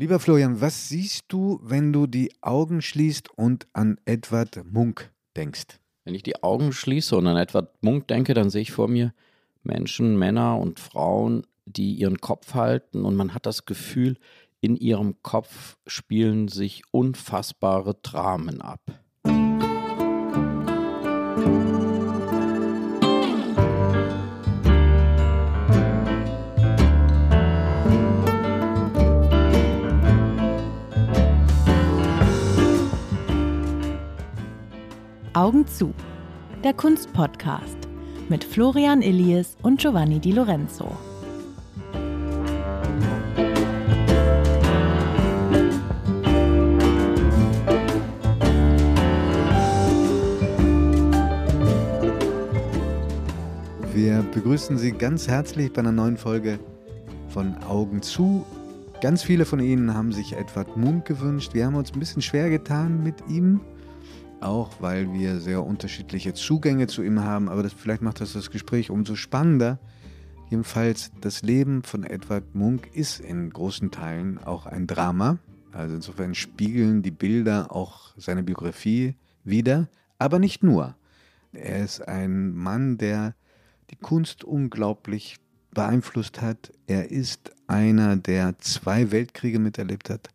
Lieber Florian, was siehst du, wenn du die Augen schließt und an Edward Munk denkst? Wenn ich die Augen schließe und an Edward Munk denke, dann sehe ich vor mir Menschen, Männer und Frauen, die ihren Kopf halten und man hat das Gefühl, in ihrem Kopf spielen sich unfassbare Dramen ab. Augen zu. Der Kunstpodcast mit Florian Illies und Giovanni Di Lorenzo. Wir begrüßen Sie ganz herzlich bei einer neuen Folge von Augen zu. Ganz viele von Ihnen haben sich Edward Munk gewünscht. Wir haben uns ein bisschen schwer getan mit ihm auch weil wir sehr unterschiedliche Zugänge zu ihm haben, aber das, vielleicht macht das das Gespräch umso spannender. Jedenfalls, das Leben von Edward Munk ist in großen Teilen auch ein Drama. Also insofern spiegeln die Bilder auch seine Biografie wider, aber nicht nur. Er ist ein Mann, der die Kunst unglaublich beeinflusst hat. Er ist einer, der zwei Weltkriege miterlebt hat.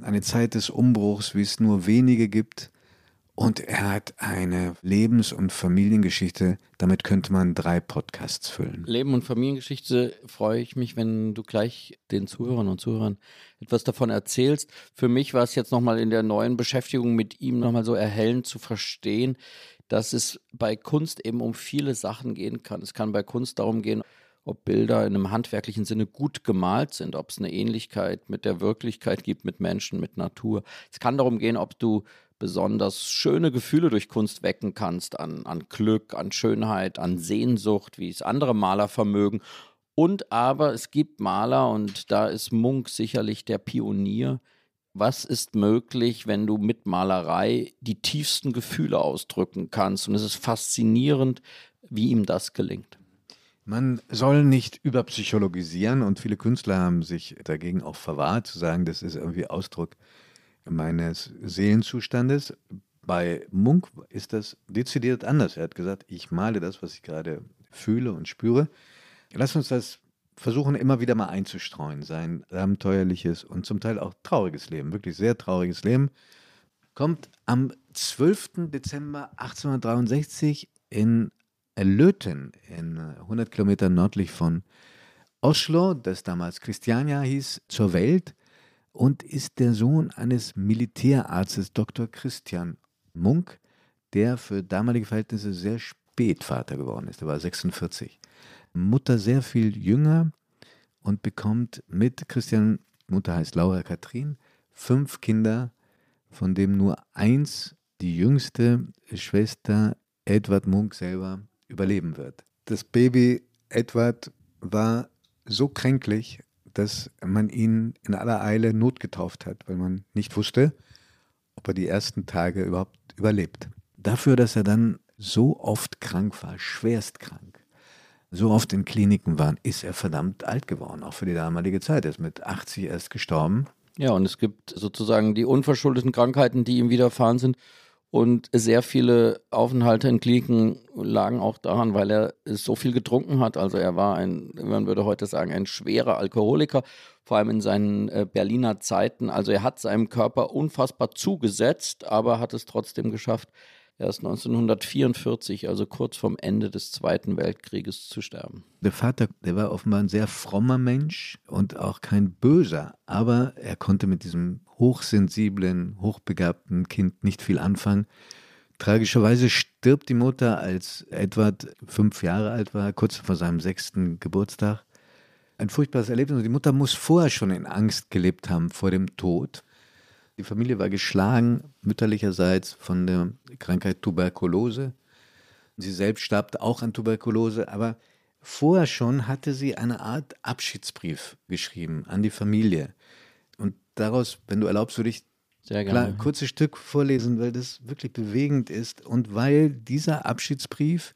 Eine Zeit des Umbruchs, wie es nur wenige gibt. Und er hat eine Lebens- und Familiengeschichte, damit könnte man drei Podcasts füllen. Leben und Familiengeschichte freue ich mich, wenn du gleich den Zuhörern und Zuhörern etwas davon erzählst. Für mich war es jetzt nochmal in der neuen Beschäftigung mit ihm nochmal so erhellend zu verstehen, dass es bei Kunst eben um viele Sachen gehen kann. Es kann bei Kunst darum gehen, ob Bilder in einem handwerklichen Sinne gut gemalt sind, ob es eine Ähnlichkeit mit der Wirklichkeit gibt, mit Menschen, mit Natur. Es kann darum gehen, ob du besonders schöne Gefühle durch Kunst wecken kannst, an, an Glück, an Schönheit, an Sehnsucht, wie es andere Maler vermögen. Und aber es gibt Maler, und da ist Munk sicherlich der Pionier. Was ist möglich, wenn du mit Malerei die tiefsten Gefühle ausdrücken kannst? Und es ist faszinierend, wie ihm das gelingt. Man soll nicht überpsychologisieren und viele Künstler haben sich dagegen auch verwahrt, zu sagen, das ist irgendwie Ausdruck meines Seelenzustandes. Bei Munk ist das dezidiert anders. Er hat gesagt, ich male das, was ich gerade fühle und spüre. Lass uns das versuchen, immer wieder mal einzustreuen. Sein abenteuerliches und zum Teil auch trauriges Leben, wirklich sehr trauriges Leben, kommt am 12. Dezember 1863 in Löten, in 100 Kilometer nördlich von Oslo, das damals Christiania hieß, zur Welt und ist der Sohn eines Militärarztes, Dr. Christian Munk, der für damalige Verhältnisse sehr spät Vater geworden ist. Er war 46. Mutter sehr viel jünger und bekommt mit Christian, Mutter heißt Laura Katrin, fünf Kinder, von dem nur eins, die jüngste Schwester Edward Munk selber, überleben wird. Das Baby Edward war so kränklich, dass man ihn in aller Eile notgetauft hat, weil man nicht wusste, ob er die ersten Tage überhaupt überlebt. Dafür, dass er dann so oft krank war, schwerst krank, so oft in Kliniken war, ist er verdammt alt geworden, auch für die damalige Zeit. Er ist mit 80 erst gestorben. Ja, und es gibt sozusagen die unverschuldeten Krankheiten, die ihm widerfahren sind. Und sehr viele Aufenthalte in Kliniken lagen auch daran, weil er so viel getrunken hat. Also er war ein, man würde heute sagen, ein schwerer Alkoholiker, vor allem in seinen äh, Berliner Zeiten. Also er hat seinem Körper unfassbar zugesetzt, aber hat es trotzdem geschafft, erst 1944, also kurz vorm Ende des Zweiten Weltkrieges, zu sterben. Der Vater, der war offenbar ein sehr frommer Mensch und auch kein böser, aber er konnte mit diesem hochsensiblen, hochbegabten Kind nicht viel anfangen. Tragischerweise stirbt die Mutter, als Edward fünf Jahre alt war, kurz vor seinem sechsten Geburtstag. Ein furchtbares Erlebnis. Die Mutter muss vorher schon in Angst gelebt haben vor dem Tod. Die Familie war geschlagen, mütterlicherseits von der Krankheit Tuberkulose. Sie selbst starb auch an Tuberkulose, aber vorher schon hatte sie eine Art Abschiedsbrief geschrieben an die Familie. Daraus, wenn du erlaubst, würde ich ein kurzes Stück vorlesen, weil das wirklich bewegend ist und weil dieser Abschiedsbrief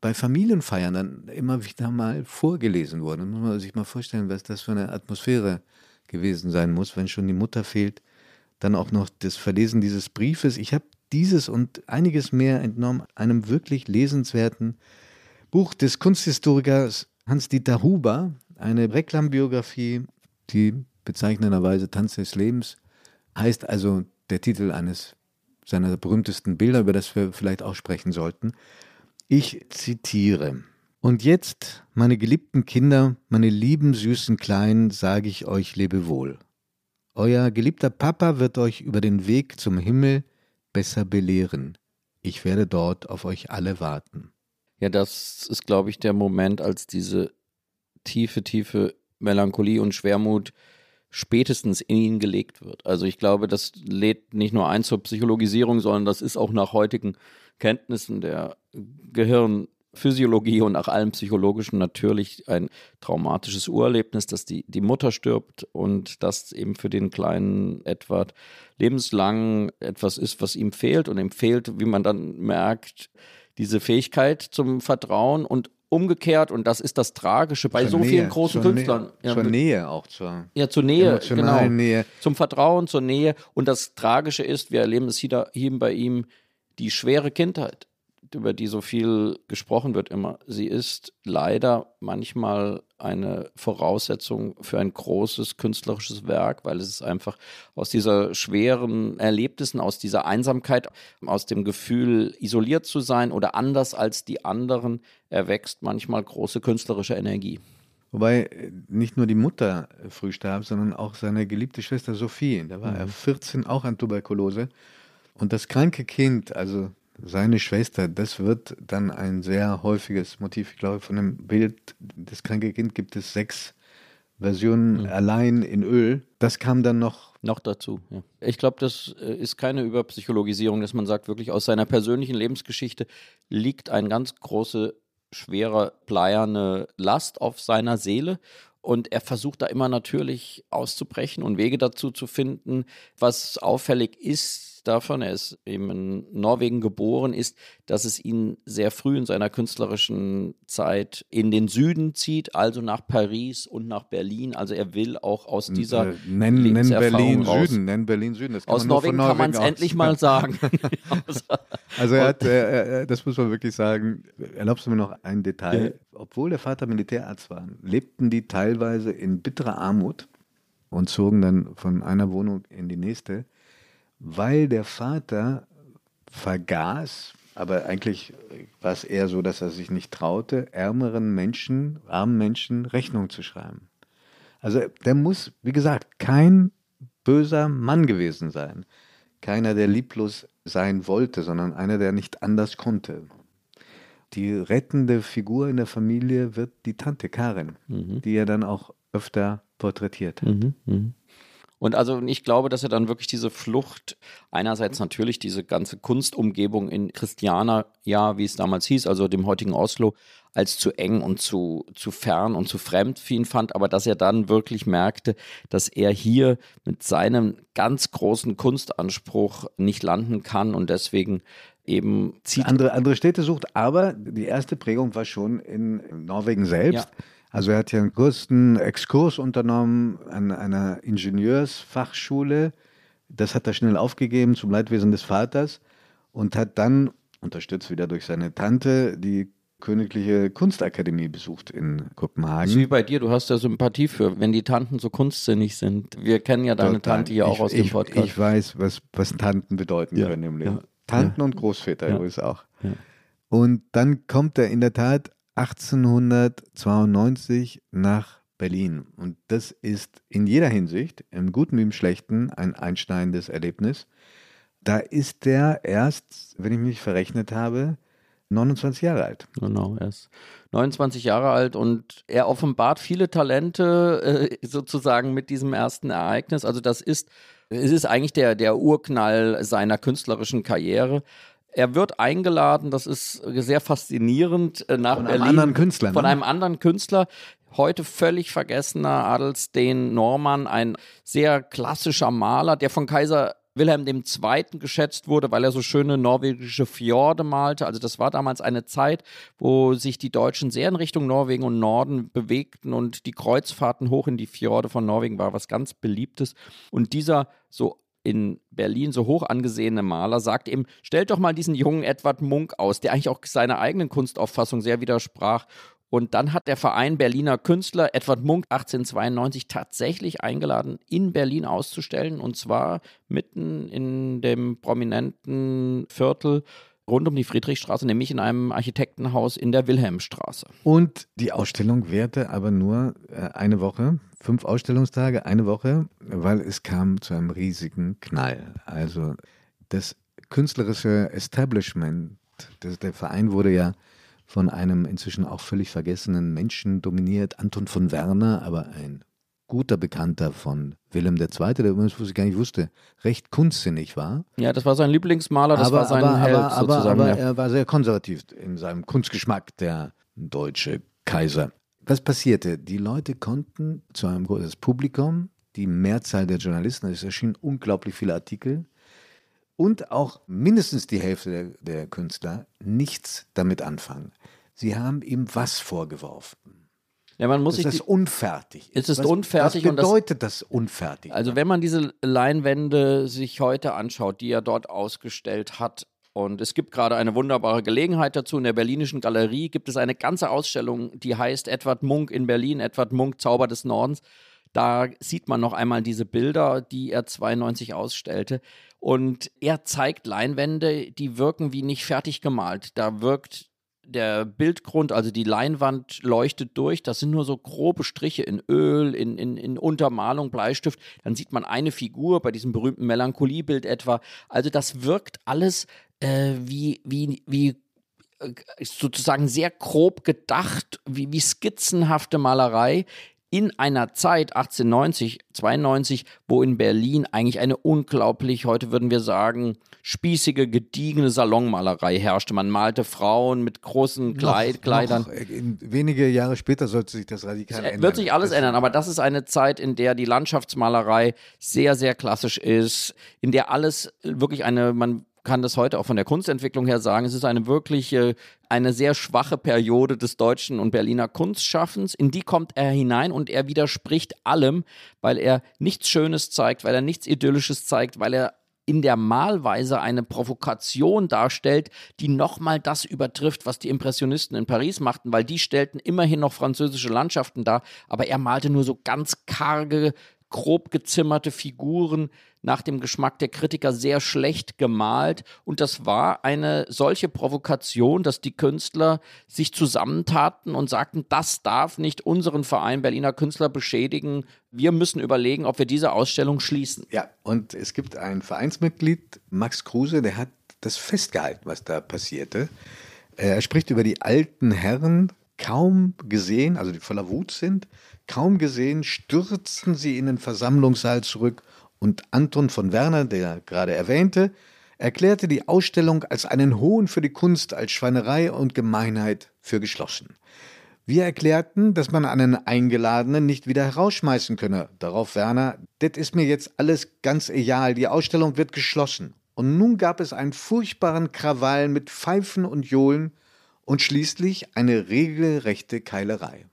bei Familienfeiern dann immer wieder mal vorgelesen wurde. Da muss man sich mal vorstellen, was das für eine Atmosphäre gewesen sein muss, wenn schon die Mutter fehlt. Dann auch noch das Verlesen dieses Briefes. Ich habe dieses und einiges mehr entnommen einem wirklich lesenswerten Buch des Kunsthistorikers Hans-Dieter Huber, eine Reklambiografie, die bezeichnenderweise Tanz des Lebens heißt also der Titel eines seiner berühmtesten Bilder, über das wir vielleicht auch sprechen sollten. Ich zitiere. Und jetzt, meine geliebten Kinder, meine lieben süßen Kleinen, sage ich euch Lebewohl. Euer geliebter Papa wird euch über den Weg zum Himmel besser belehren. Ich werde dort auf euch alle warten. Ja, das ist, glaube ich, der Moment, als diese tiefe, tiefe Melancholie und Schwermut spätestens in ihn gelegt wird. Also ich glaube, das lädt nicht nur ein zur Psychologisierung, sondern das ist auch nach heutigen Kenntnissen der Gehirnphysiologie und nach allem Psychologischen natürlich ein traumatisches Urerlebnis, dass die, die Mutter stirbt und das eben für den kleinen Edward lebenslang etwas ist, was ihm fehlt und ihm fehlt, wie man dann merkt, diese Fähigkeit zum Vertrauen und umgekehrt, und das ist das Tragische bei zur so Nähe, vielen großen Künstlern. Nähe, ja, zur Nähe auch zur. Ja, zur Nähe, genau. Nähe. Zum Vertrauen, zur Nähe. Und das Tragische ist, wir erleben es hier, hier bei ihm, die schwere Kindheit über die so viel gesprochen wird immer, sie ist leider manchmal eine Voraussetzung für ein großes künstlerisches Werk, weil es ist einfach aus dieser schweren Erlebnissen, aus dieser Einsamkeit, aus dem Gefühl, isoliert zu sein oder anders als die anderen, erwächst manchmal große künstlerische Energie. Wobei äh, nicht nur die Mutter früh starb, sondern auch seine geliebte Schwester Sophie. Da war mhm. er 14, auch an Tuberkulose. Und das kranke Kind, also seine Schwester, das wird dann ein sehr häufiges Motiv. Ich glaube, von dem Bild des kranke Kind gibt es sechs Versionen mhm. allein in Öl. Das kam dann noch. Noch dazu, ja. Ich glaube, das äh, ist keine Überpsychologisierung, dass man sagt, wirklich aus seiner persönlichen Lebensgeschichte liegt eine ganz große, schwere, bleierne Last auf seiner Seele. Und er versucht da immer natürlich auszubrechen und Wege dazu zu finden. Was auffällig ist, davon, er ist eben in Norwegen geboren, ist, dass es ihn sehr früh in seiner künstlerischen Zeit in den Süden zieht, also nach Paris und nach Berlin. Also er will auch aus dieser äh, nenn, nenn Berlin raus. Süden, nenn Berlin Süden. aus Norwegen, Norwegen, kann man es endlich mal sagen. also er hat, äh, das muss man wirklich sagen. Erlaubst du mir noch ein Detail? Ja. Obwohl der Vater Militärarzt war, lebten die teilweise in bitterer Armut und zogen dann von einer Wohnung in die nächste weil der Vater vergaß, aber eigentlich war es eher so, dass er sich nicht traute, ärmeren Menschen, armen Menschen Rechnung zu schreiben. Also der muss, wie gesagt, kein böser Mann gewesen sein. Keiner, der lieblos sein wollte, sondern einer, der nicht anders konnte. Die rettende Figur in der Familie wird die Tante Karin, mhm. die er dann auch öfter porträtiert hat. Mhm, mh. Und also ich glaube, dass er dann wirklich diese Flucht, einerseits natürlich diese ganze Kunstumgebung in Christiana, ja, wie es damals hieß, also dem heutigen Oslo, als zu eng und zu, zu fern und zu fremd für ihn fand, aber dass er dann wirklich merkte, dass er hier mit seinem ganz großen Kunstanspruch nicht landen kann und deswegen eben zieht. Andere, andere Städte sucht, aber die erste Prägung war schon in Norwegen selbst. Ja. Also er hat ja einen kurzen Exkurs unternommen an einer Ingenieursfachschule. Das hat er schnell aufgegeben zum Leidwesen des Vaters und hat dann, unterstützt wieder durch seine Tante, die Königliche Kunstakademie besucht in Kopenhagen. Das wie bei dir, du hast ja Sympathie für, wenn die Tanten so kunstsinnig sind. Wir kennen ja deine Total. Tante hier auch ich, aus dem Podcast. Ich weiß, was, was Tanten bedeuten ja, können im Leben. Ja, Tanten ja. und Großväter übrigens auch. Und dann kommt er in der Tat 1892 nach Berlin. Und das ist in jeder Hinsicht, im Guten wie im Schlechten, ein einschneidendes Erlebnis. Da ist der erst, wenn ich mich verrechnet habe, 29 Jahre alt. Genau, er ist 29 Jahre alt und er offenbart viele Talente äh, sozusagen mit diesem ersten Ereignis. Also das ist, es ist eigentlich der, der Urknall seiner künstlerischen Karriere. Er wird eingeladen, das ist sehr faszinierend, äh, nach von Berlin. Von einem anderen Künstler. Von ne? einem anderen Künstler. Heute völlig vergessener Adelsteen Norman, ein sehr klassischer Maler, der von Kaiser Wilhelm II. geschätzt wurde, weil er so schöne norwegische Fjorde malte. Also das war damals eine Zeit, wo sich die Deutschen sehr in Richtung Norwegen und Norden bewegten und die Kreuzfahrten hoch in die Fjorde von Norwegen war was ganz Beliebtes. Und dieser so in Berlin so hoch angesehene Maler sagt eben, stellt doch mal diesen jungen Edward Munk aus, der eigentlich auch seiner eigenen Kunstauffassung sehr widersprach und dann hat der Verein Berliner Künstler Edward Munk 1892 tatsächlich eingeladen, in Berlin auszustellen. Und zwar mitten in dem prominenten Viertel rund um die Friedrichstraße, nämlich in einem Architektenhaus in der Wilhelmstraße. Und die Ausstellung währte aber nur äh, eine Woche, fünf Ausstellungstage, eine Woche, weil es kam zu einem riesigen Knall. Also das künstlerische Establishment, das, der Verein wurde ja von einem inzwischen auch völlig vergessenen Menschen dominiert, Anton von Werner, aber ein guter Bekannter von Wilhelm II., der übrigens, was ich gar nicht wusste, recht kunstsinnig war. Ja, das war sein Lieblingsmaler, das aber, war sein aber, Held aber, sozusagen. Aber, ja. er war sehr konservativ in seinem Kunstgeschmack, der deutsche Kaiser. Was passierte? Die Leute konnten zu einem großen Publikum, die Mehrzahl der Journalisten, es erschienen unglaublich viele Artikel, und auch mindestens die Hälfte der, der Künstler nichts damit anfangen. Sie haben ihm was vorgeworfen. Ja, man muss dass sich die- unfertig ist. Es ist was, unfertig Was und das- bedeutet das, unfertig? Also wenn man diese Leinwände sich heute anschaut, die er dort ausgestellt hat, und es gibt gerade eine wunderbare Gelegenheit dazu. In der Berlinischen Galerie gibt es eine ganze Ausstellung, die heißt Edward Munk in Berlin, Edward Munk, Zauber des Nordens. Da sieht man noch einmal diese Bilder, die er 92 ausstellte. Und er zeigt Leinwände, die wirken wie nicht fertig gemalt. Da wirkt der Bildgrund, also die Leinwand leuchtet durch. Das sind nur so grobe Striche in Öl, in, in, in Untermalung, Bleistift. Dann sieht man eine Figur bei diesem berühmten Melancholiebild etwa. Also das wirkt alles äh, wie, wie, wie äh, sozusagen sehr grob gedacht, wie, wie skizzenhafte Malerei in einer Zeit 1890, 92, wo in Berlin eigentlich eine unglaublich, heute würden wir sagen, spießige, gediegene Salonmalerei herrschte. Man malte Frauen mit großen Kleid, Noch- Kleidern. Noch, äh, wenige Jahre später sollte sich das radikal Es ändern. wird sich alles Das- ändern, aber das ist eine Zeit, in der die Landschaftsmalerei sehr, sehr klassisch ist, in der alles wirklich eine, man kann das heute auch von der Kunstentwicklung her sagen, es ist eine wirkliche, eine sehr schwache Periode des deutschen und Berliner Kunstschaffens. In die kommt er hinein und er widerspricht allem, weil er nichts Schönes zeigt, weil er nichts Idyllisches zeigt, weil er in der Malweise eine Provokation darstellt, die nochmal das übertrifft, was die Impressionisten in Paris machten, weil die stellten immerhin noch französische Landschaften dar, aber er malte nur so ganz karge, grob gezimmerte Figuren nach dem Geschmack der Kritiker sehr schlecht gemalt und das war eine solche Provokation, dass die Künstler sich zusammentaten und sagten, das darf nicht unseren Verein Berliner Künstler beschädigen. Wir müssen überlegen, ob wir diese Ausstellung schließen. Ja, und es gibt ein Vereinsmitglied, Max Kruse, der hat das festgehalten, was da passierte. Äh, Er spricht über die alten Herren, kaum gesehen, also die voller Wut sind, kaum gesehen, stürzten sie in den Versammlungssaal zurück und Anton von Werner, der gerade erwähnte, erklärte die Ausstellung als einen Hohn für die Kunst, als Schweinerei und Gemeinheit für geschlossen. Wir erklärten, dass man einen Eingeladenen nicht wieder herausschmeißen könne. Darauf Werner, das ist mir jetzt alles ganz egal, die Ausstellung wird geschlossen. Und nun gab es einen furchtbaren Krawall mit Pfeifen und Johlen und schließlich eine regelrechte Keilerei.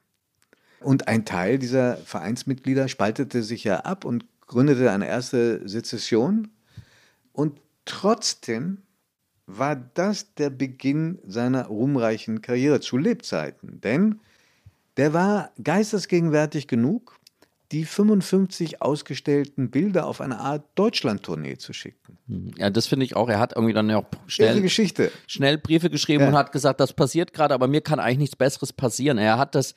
Und ein Teil dieser Vereinsmitglieder spaltete sich ja ab und gründete eine erste Sezession. Und trotzdem war das der Beginn seiner ruhmreichen Karriere zu Lebzeiten. Denn der war geistesgegenwärtig genug, die 55 ausgestellten Bilder auf eine Art Deutschland-Tournee zu schicken. Ja, das finde ich auch. Er hat irgendwie dann ja auch schnell, Geschichte. schnell Briefe geschrieben Ja. und hat gesagt, das passiert gerade, aber mir kann eigentlich nichts Besseres passieren. Er hat das,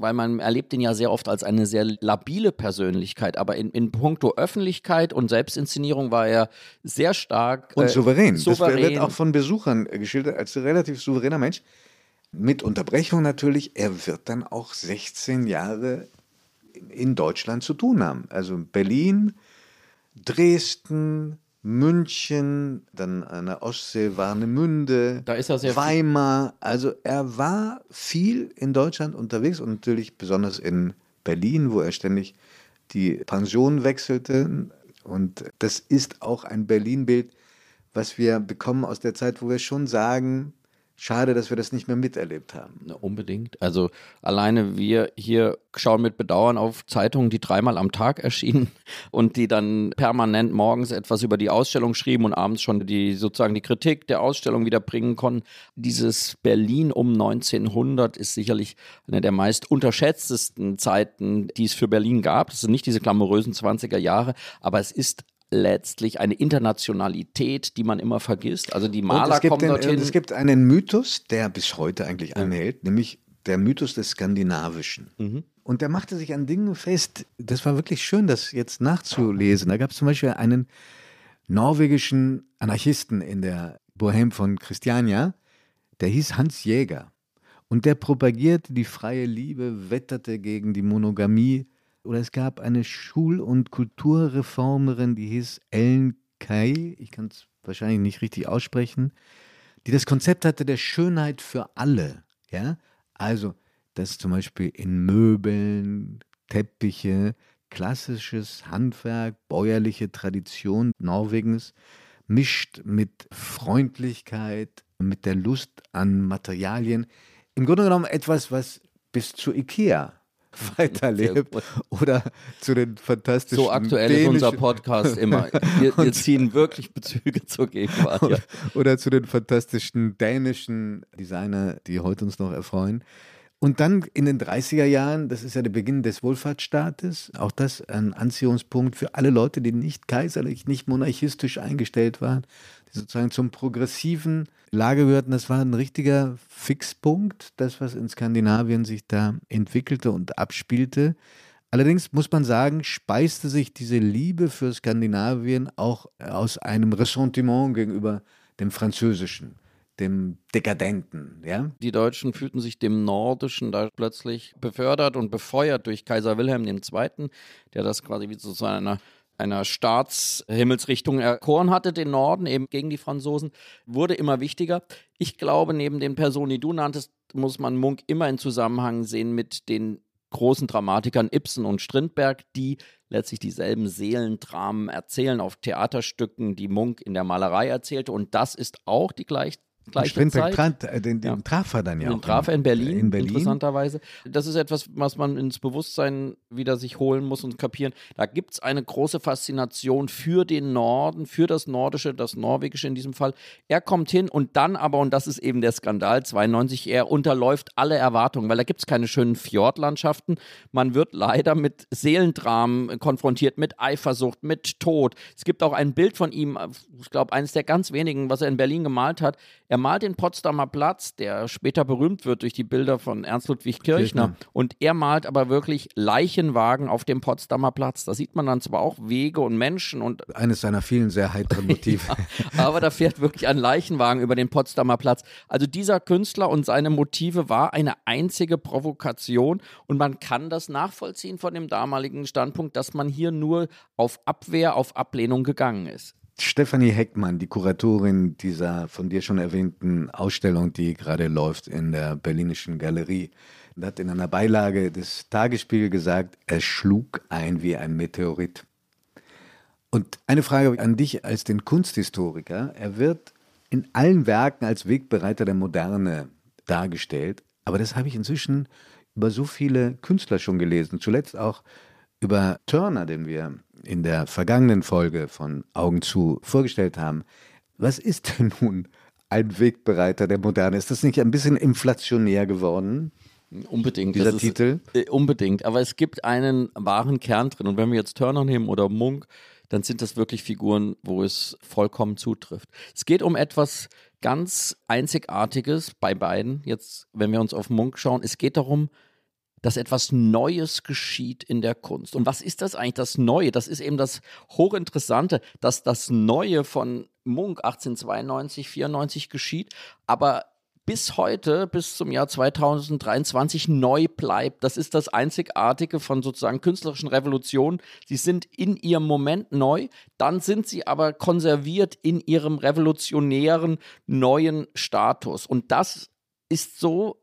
weil man erlebt ihn ja sehr oft als eine sehr labile Persönlichkeit, aber in, in puncto Öffentlichkeit und Selbstinszenierung war er sehr stark. Und äh, souverän. souverän. Das wird auch von Besuchern geschildert als relativ souveräner Mensch. Mit Unterbrechung natürlich, er wird dann auch 16 Jahre in Deutschland zu tun haben. Also Berlin, Dresden, München, dann an der Ostsee Warnemünde, Da ist er sehr Weimar. Also er war viel in Deutschland unterwegs und natürlich besonders in Berlin, wo er ständig die Pension wechselte. Und das ist auch ein Berlin-Bild, was wir bekommen aus der Zeit, wo wir schon sagen, Schade, dass wir das nicht mehr miterlebt haben. Ja, unbedingt. Also alleine wir hier schauen mit Bedauern auf Zeitungen, die dreimal am Tag erschienen und die dann permanent morgens etwas über die Ausstellung schrieben und abends schon die sozusagen die Kritik der Ausstellung wieder bringen konnten. Dieses Berlin um 1900 ist sicherlich eine der meist unterschätztesten Zeiten, die es für Berlin gab. Das sind nicht diese glamourösen 20er Jahre, aber es ist letztlich eine Internationalität, die man immer vergisst. Also die Maler kommen den, dorthin. Es gibt einen Mythos, der bis heute eigentlich anhält, nämlich der Mythos des Skandinavischen. Mhm. Und der machte sich an Dingen fest. Das war wirklich schön, das jetzt nachzulesen. Da gab es zum Beispiel einen norwegischen Anarchisten in der Bohème von Christiania, der hieß Hans Jäger. Und der propagierte die freie Liebe, wetterte gegen die Monogamie oder es gab eine Schul- und Kulturreformerin, die hieß Ellen Kay, ich kann es wahrscheinlich nicht richtig aussprechen, die das Konzept hatte der Schönheit für alle. Ja? Also, dass zum Beispiel in Möbeln, Teppiche, klassisches Handwerk, bäuerliche Tradition Norwegens mischt mit Freundlichkeit, mit der Lust an Materialien. Im Grunde genommen etwas, was bis zu Ikea weiterlebt oder zu den fantastischen. So aktuell ist unser Podcast immer. Wir, wir ziehen wirklich Bezüge zur Gegenwart. Ja. Oder zu den fantastischen dänischen Designer, die heute uns noch erfreuen. Und dann in den 30er Jahren, das ist ja der Beginn des Wohlfahrtsstaates, auch das ein Anziehungspunkt für alle Leute, die nicht kaiserlich, nicht monarchistisch eingestellt waren, die sozusagen zum progressiven Lager gehörten. Das war ein richtiger Fixpunkt, das, was in Skandinavien sich da entwickelte und abspielte. Allerdings muss man sagen, speiste sich diese Liebe für Skandinavien auch aus einem Ressentiment gegenüber dem Französischen dem Dekadenten, ja? Die Deutschen fühlten sich dem Nordischen da plötzlich befördert und befeuert durch Kaiser Wilhelm II., der das quasi wie zu einer einer Staatshimmelsrichtung erkoren hatte, den Norden eben gegen die Franzosen, wurde immer wichtiger. Ich glaube, neben den Personen, die du nanntest, muss man Munk immer in Zusammenhang sehen mit den großen Dramatikern Ibsen und Strindberg, die letztlich dieselben Seelendramen erzählen auf Theaterstücken, die Munk in der Malerei erzählte. Und das ist auch die gleiche gleiche Strindberg Zeit. Traf, den, den ja. traf er dann ja den auch. traf er in Berlin, in Berlin, interessanterweise. Das ist etwas, was man ins Bewusstsein wieder sich holen muss und kapieren. Da gibt es eine große Faszination für den Norden, für das Nordische, das Norwegische in diesem Fall. Er kommt hin und dann aber, und das ist eben der Skandal 92, er unterläuft alle Erwartungen, weil da gibt es keine schönen Fjordlandschaften. Man wird leider mit Seelendramen konfrontiert, mit Eifersucht, mit Tod. Es gibt auch ein Bild von ihm, ich glaube, eines der ganz wenigen, was er in Berlin gemalt hat. Er malt den Potsdamer Platz, der später berühmt wird durch die Bilder von Ernst Ludwig Kirchner. Kirchner. Und er malt aber wirklich Leichenwagen auf dem Potsdamer Platz. Da sieht man dann zwar auch Wege und Menschen und. Eines seiner vielen sehr heiteren Motive. ja, aber da fährt wirklich ein Leichenwagen über den Potsdamer Platz. Also dieser Künstler und seine Motive war eine einzige Provokation und man kann das nachvollziehen von dem damaligen Standpunkt, dass man hier nur auf Abwehr, auf Ablehnung gegangen ist. Stefanie Heckmann, die Kuratorin dieser von dir schon erwähnten Ausstellung, die gerade läuft in der Berlinischen Galerie, hat in einer Beilage des Tagesspiegel gesagt, er schlug ein wie ein Meteorit. Und eine Frage an dich als den Kunsthistoriker. Er wird in allen Werken als Wegbereiter der Moderne dargestellt, aber das habe ich inzwischen über so viele Künstler schon gelesen, zuletzt auch über Turner, den wir in der vergangenen Folge von Augen zu vorgestellt haben. Was ist denn nun ein Wegbereiter der Moderne? Ist das nicht ein bisschen inflationär geworden? Unbedingt. Dieser Titel? Ist, äh, unbedingt. Aber es gibt einen wahren Kern drin. Und wenn wir jetzt Turner nehmen oder Munk, dann sind das wirklich Figuren, wo es vollkommen zutrifft. Es geht um etwas ganz Einzigartiges bei beiden. Jetzt, wenn wir uns auf Munk schauen, es geht darum, dass etwas Neues geschieht in der Kunst. Und was ist das eigentlich, das Neue? Das ist eben das Hochinteressante, dass das Neue von Munk 1892, 94 geschieht, aber bis heute, bis zum Jahr 2023 neu bleibt. Das ist das Einzigartige von sozusagen künstlerischen Revolutionen. Sie sind in ihrem Moment neu, dann sind sie aber konserviert in ihrem revolutionären neuen Status. Und das ist so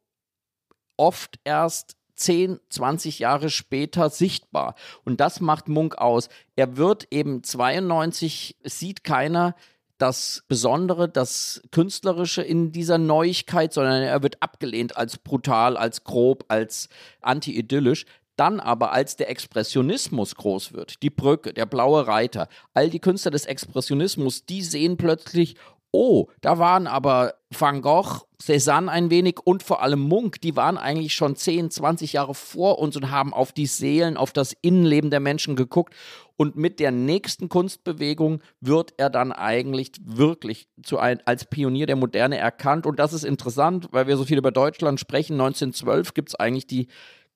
oft erst 10, 20 Jahre später sichtbar. Und das macht Munk aus. Er wird eben 92, sieht keiner das Besondere, das Künstlerische in dieser Neuigkeit, sondern er wird abgelehnt als brutal, als grob, als anti-idyllisch. Dann aber, als der Expressionismus groß wird, die Brücke, der blaue Reiter, all die Künstler des Expressionismus, die sehen plötzlich, oh, da waren aber Van Gogh, Cézanne ein wenig und vor allem Munk, die waren eigentlich schon 10, 20 Jahre vor uns und haben auf die Seelen, auf das Innenleben der Menschen geguckt. Und mit der nächsten Kunstbewegung wird er dann eigentlich wirklich zu ein, als Pionier der Moderne erkannt. Und das ist interessant, weil wir so viel über Deutschland sprechen. 1912 gibt es eigentlich die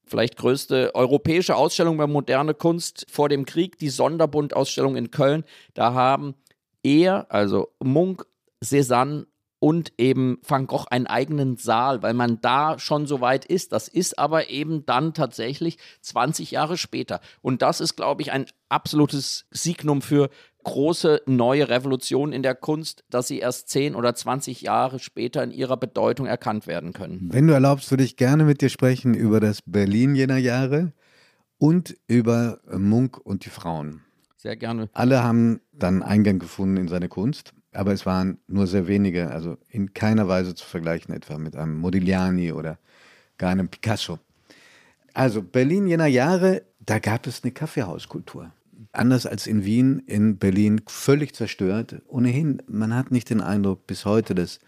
vielleicht größte europäische Ausstellung bei moderne Kunst vor dem Krieg, die Sonderbundausstellung in Köln. Da haben er, also Munk, Cézanne und eben Van Gogh einen eigenen Saal, weil man da schon so weit ist. Das ist aber eben dann tatsächlich 20 Jahre später. Und das ist, glaube ich, ein absolutes Signum für große neue Revolutionen in der Kunst, dass sie erst 10 oder 20 Jahre später in ihrer Bedeutung erkannt werden können. Wenn du erlaubst, würde ich gerne mit dir sprechen über das Berlin jener Jahre und über Munk und die Frauen. Sehr gerne. Alle haben dann Eingang gefunden in seine Kunst aber es waren nur sehr wenige, also in keiner Weise zu vergleichen etwa mit einem Modigliani oder gar einem Picasso. Also Berlin jener Jahre, da gab es eine Kaffeehauskultur. Anders als in Wien, in Berlin völlig zerstört. Ohnehin, man hat nicht den Eindruck bis heute, dass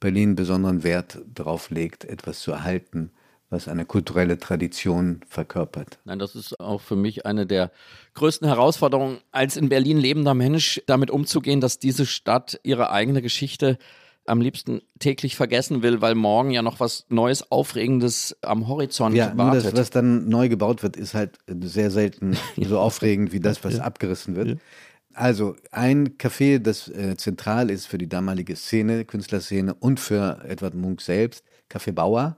Berlin besonderen Wert darauf legt, etwas zu erhalten was eine kulturelle Tradition verkörpert. Nein, das ist auch für mich eine der größten Herausforderungen, als in Berlin lebender Mensch damit umzugehen, dass diese Stadt ihre eigene Geschichte am liebsten täglich vergessen will, weil morgen ja noch was Neues, Aufregendes am Horizont ja, wartet. Das, was dann neu gebaut wird, ist halt sehr selten so aufregend wie das, was ja. abgerissen wird. Ja. Also ein Café, das äh, zentral ist für die damalige Szene, Künstlerszene und für Edward Munk selbst, Café Bauer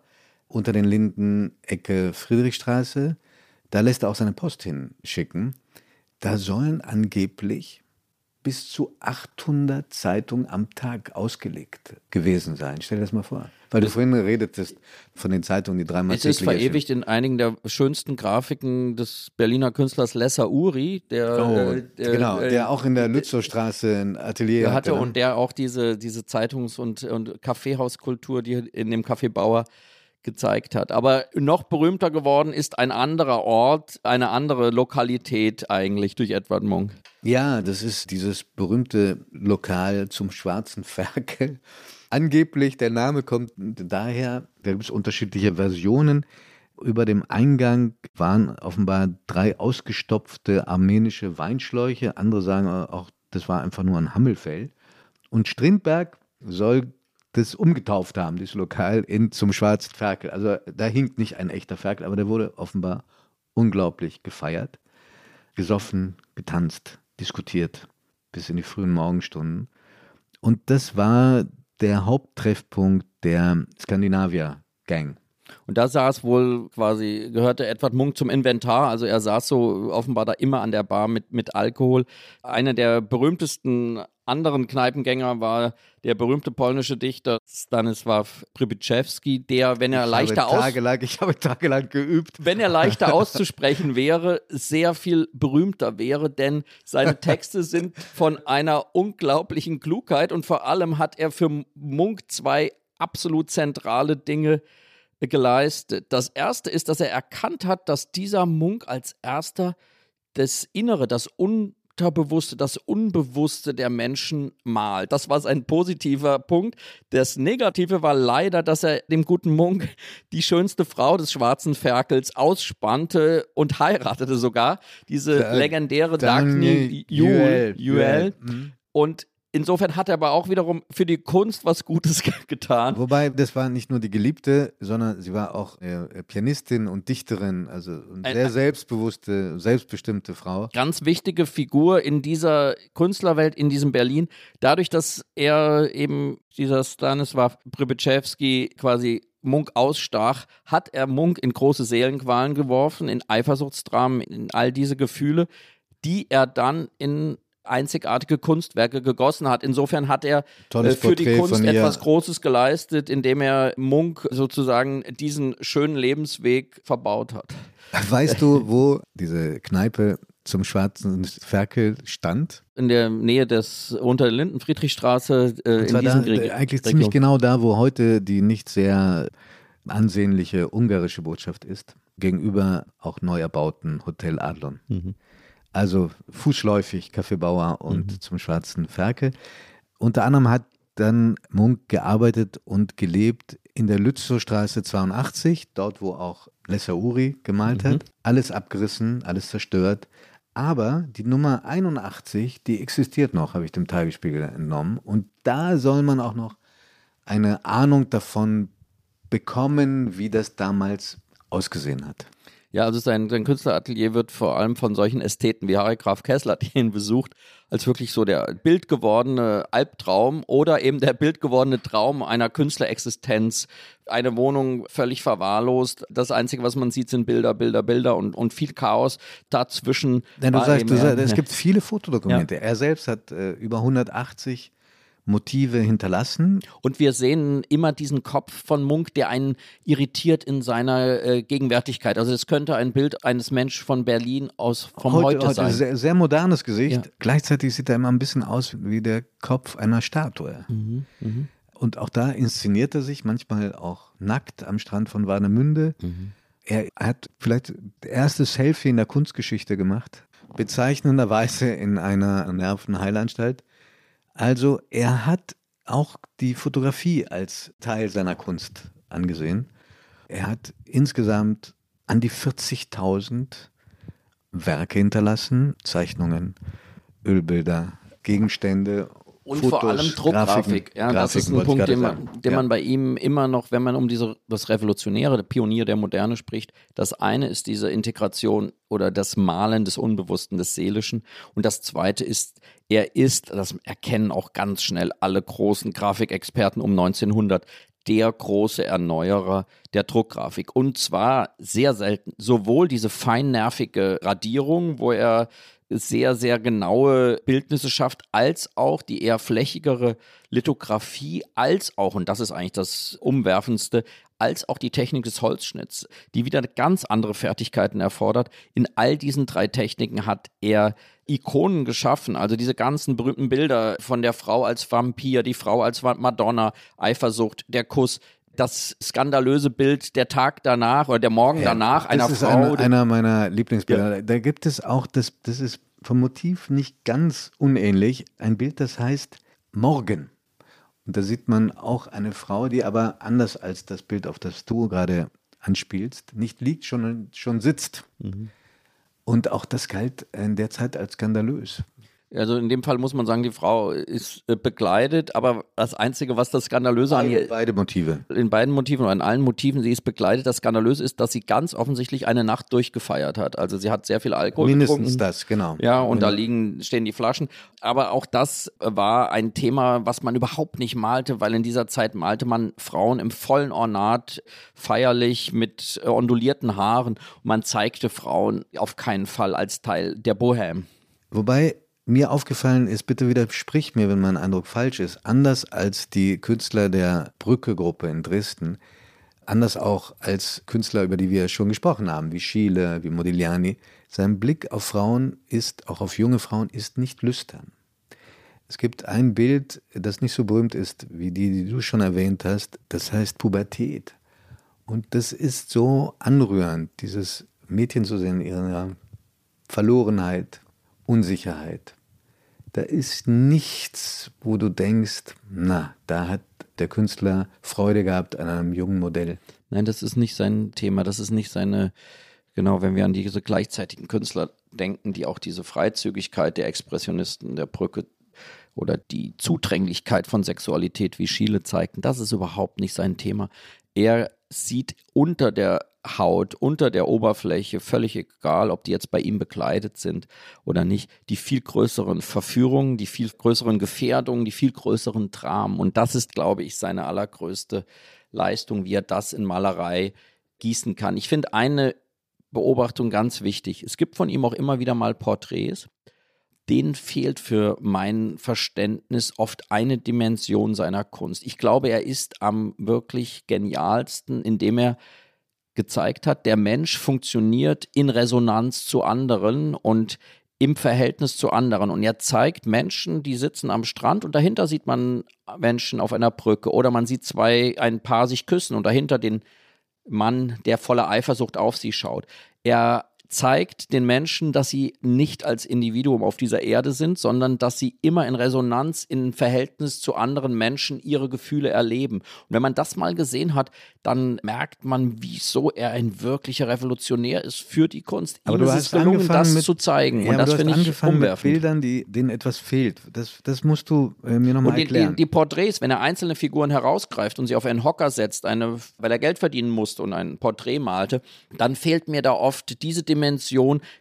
unter den Linden Ecke Friedrichstraße. Da lässt er auch seine Post hinschicken. Da sollen angeblich bis zu 800 Zeitungen am Tag ausgelegt gewesen sein. Stell dir das mal vor. Weil du vorhin redetest von den Zeitungen, die dreimal Es ist verewigt in einigen der schönsten Grafiken des Berliner Künstlers Lesser Uri, der, oh, äh, der genau, äh, der auch in der Lützowstraße ein Atelier hatte. hatte und der auch diese, diese Zeitungs- und, und Kaffeehauskultur, die in dem Café Bauer gezeigt hat. Aber noch berühmter geworden ist ein anderer Ort, eine andere Lokalität eigentlich durch Edward Munk. Ja, das ist dieses berühmte Lokal zum Schwarzen Ferkel. Angeblich, der Name kommt daher, da gibt es unterschiedliche Versionen. Über dem Eingang waren offenbar drei ausgestopfte armenische Weinschläuche. Andere sagen auch, das war einfach nur ein Hammelfell. Und Strindberg soll das umgetauft haben, dieses Lokal, in, zum Schwarzen Ferkel. Also da hinkt nicht ein echter Ferkel, aber der wurde offenbar unglaublich gefeiert, gesoffen, getanzt, diskutiert bis in die frühen Morgenstunden. Und das war der Haupttreffpunkt der Skandinavier-Gang. Und da saß wohl quasi, gehörte Edward Munk zum Inventar, also er saß so offenbar da immer an der Bar mit, mit Alkohol. Einer der berühmtesten anderen Kneipengänger war der berühmte polnische Dichter Stanisław Przybyszewski, der, wenn er ich leichter habe tagelang, Ich habe tagelang geübt. Wenn er leichter auszusprechen wäre, sehr viel berühmter wäre, denn seine Texte sind von einer unglaublichen Klugheit und vor allem hat er für Munk zwei absolut zentrale Dinge geleistet. Das erste ist, dass er erkannt hat, dass dieser Munk als erster das Innere, das Unterbewusste, das Unbewusste der Menschen malt. Das war sein positiver Punkt. Das Negative war leider, dass er dem guten Munk die schönste Frau des schwarzen Ferkels ausspannte und heiratete sogar. Diese legendäre Dagny Juel. Mhm. Und Insofern hat er aber auch wiederum für die Kunst was Gutes getan. Wobei, das war nicht nur die Geliebte, sondern sie war auch äh, Pianistin und Dichterin, also eine sehr selbstbewusste, selbstbestimmte Frau. Ganz wichtige Figur in dieser Künstlerwelt, in diesem Berlin. Dadurch, dass er eben dieser Stanisław Przybyszewski quasi Munk ausstach, hat er Munk in große Seelenqualen geworfen, in Eifersuchtsdramen, in all diese Gefühle, die er dann in einzigartige Kunstwerke gegossen hat. Insofern hat er äh, für die Kunst etwas Großes geleistet, indem er Munk sozusagen diesen schönen Lebensweg verbaut hat. Weißt du, wo diese Kneipe zum schwarzen Ferkel stand? In der Nähe des unter der Linden Friedrichstraße äh, in zwar da, diesem Reg- eigentlich Region. ziemlich genau da, wo heute die nicht sehr ansehnliche ungarische Botschaft ist, gegenüber auch neu erbauten Hotel Adlon. Mhm. Also fußläufig Kaffeebauer und zum Schwarzen Ferkel. Unter anderem hat dann Munk gearbeitet und gelebt in der Lützowstraße 82, dort wo auch Lessa Uri gemalt hat. Alles abgerissen, alles zerstört. Aber die Nummer 81, die existiert noch, habe ich dem Tagesspiegel entnommen. Und da soll man auch noch eine Ahnung davon bekommen, wie das damals ausgesehen hat. Ja, also sein, sein Künstleratelier wird vor allem von solchen Ästheten wie Harry Graf Kessler, die ihn besucht, als wirklich so der bildgewordene Albtraum oder eben der bildgewordene Traum einer Künstlerexistenz. Eine Wohnung völlig verwahrlost. Das Einzige, was man sieht, sind Bilder, Bilder, Bilder und, und viel Chaos. Dazwischen. Denn du sagst, du sagst, es gibt viele Fotodokumente. Er selbst hat äh, über 180 Motive hinterlassen. Und wir sehen immer diesen Kopf von Munk, der einen irritiert in seiner äh, Gegenwärtigkeit. Also es könnte ein Bild eines Menschen von Berlin aus vom heute, sein. Sehr, sehr modernes Gesicht. Ja. Gleichzeitig sieht er immer ein bisschen aus wie der Kopf einer Statue. Mhm, Und auch da inszeniert er sich manchmal auch nackt am Strand von Warnemünde. Mhm. Er hat vielleicht das erste Selfie in der Kunstgeschichte gemacht, bezeichnenderweise in einer Nervenheilanstalt. Also er hat auch die Fotografie als Teil seiner Kunst angesehen. Er hat insgesamt an die 40.000 Werke hinterlassen, Zeichnungen, Ölbilder, Gegenstände. Und Fotos, vor allem Druckgrafik. Grafiken, Ja, das ist Grafiken, ein Punkt, den, man, den Ja. man bei ihm immer noch, wenn man um diese, das Revolutionäre, der Pionier der Moderne spricht, das eine ist diese Integration oder das Malen des Unbewussten, des Seelischen. Und das zweite ist, er ist, das erkennen auch ganz schnell alle großen Grafikexperten um 1900, der große Erneuerer der Druckgrafik. Und zwar sehr selten. Sowohl diese feinnervige Radierung, wo er sehr, sehr genaue Bildnisse schafft, als auch die eher flächigere Lithografie, als auch, und das ist eigentlich das Umwerfendste, als auch die Technik des Holzschnitts, die wieder ganz andere Fertigkeiten erfordert. In all diesen drei Techniken hat er Ikonen geschaffen, also diese ganzen berühmten Bilder von der Frau als Vampir, die Frau als Madonna, Eifersucht, der Kuss, das skandalöse Bild der Tag danach oder der Morgen danach einer das ist Frau. Einer, einer meiner Lieblingsbilder. Da gibt es auch, das, das ist vom Motiv nicht ganz unähnlich, ein Bild, das heißt Morgen. Und da sieht man auch eine Frau, die aber anders als das Bild, auf das du gerade anspielst, nicht liegt, schon, schon sitzt. Und auch das galt in der Zeit als skandalös. Also in dem Fall muss man sagen, die Frau ist äh, bekleidet, aber das Einzige, was das Skandalöse an Beide, ihr beide Motive. in beiden Motiven oder in allen Motiven, sie ist bekleidet. Das Skandalöse ist, dass sie ganz offensichtlich eine Nacht durchgefeiert hat. Also sie hat sehr viel Alkohol Mindestens getrunken. das, genau. Ja, und da liegen, stehen die Flaschen. Aber auch das war ein Thema, was man überhaupt nicht malte, weil in dieser Zeit malte man Frauen im vollen Ornat, feierlich mit äh, ondulierten Haaren. Und man zeigte Frauen auf keinen Fall als Teil der Bohème. Wobei mir aufgefallen ist, bitte widersprich mir, wenn mein Eindruck falsch ist, anders als die Künstler der Brücke-Gruppe in Dresden, anders auch als Künstler, über die wir schon gesprochen haben, wie Schiele, wie Modigliani, sein Blick auf Frauen ist, auch auf junge Frauen, ist nicht lüstern. Es gibt ein Bild, das nicht so berühmt ist wie die, die du schon erwähnt hast, das heißt Pubertät. Und das ist so anrührend, dieses Mädchen zu sehen in ihrer Verlorenheit, Unsicherheit. Da ist nichts, wo du denkst, na, da hat der Künstler Freude gehabt an einem jungen Modell. Nein, das ist nicht sein Thema, das ist nicht seine, genau, wenn wir an diese gleichzeitigen Künstler denken, die auch diese Freizügigkeit der Expressionisten der Brücke oder die Zudränglichkeit von Sexualität wie Schiele zeigten, das ist überhaupt nicht sein Thema. Er sieht unter der Haut, unter der Oberfläche, völlig egal, ob die jetzt bei ihm bekleidet sind oder nicht, die viel größeren Verführungen, die viel größeren Gefährdungen, die viel größeren Dramen. Und das ist, glaube ich, seine allergrößte Leistung, wie er das in Malerei gießen kann. Ich finde eine Beobachtung ganz wichtig. Es gibt von ihm auch immer wieder mal Porträts, denen fehlt für mein Verständnis oft eine Dimension seiner Kunst. Ich glaube, er ist am wirklich genialsten, indem er gezeigt hat, der Mensch funktioniert in Resonanz zu anderen und im Verhältnis zu anderen. Und er zeigt Menschen, die sitzen am Strand und dahinter sieht man Menschen auf einer Brücke oder man sieht zwei, ein Paar sich küssen und dahinter den Mann, der voller Eifersucht auf sie schaut. Er zeigt den Menschen, dass sie nicht als Individuum auf dieser Erde sind, sondern dass sie immer in Resonanz, in Verhältnis zu anderen Menschen ihre Gefühle erleben. Und wenn man das mal gesehen hat, dann merkt man, wieso er ein wirklicher Revolutionär ist für die Kunst. Aber Ihm du ist hast gelungen, das mit, zu zeigen. Ja, und das finde ich umwerfend. mit Bildern, die, denen etwas fehlt. Das, das musst du äh, mir nochmal erklären. die, die Porträts, wenn er einzelne Figuren herausgreift und sie auf einen Hocker setzt, eine, weil er Geld verdienen musste und ein Porträt malte, dann fehlt mir da oft diese Dimension,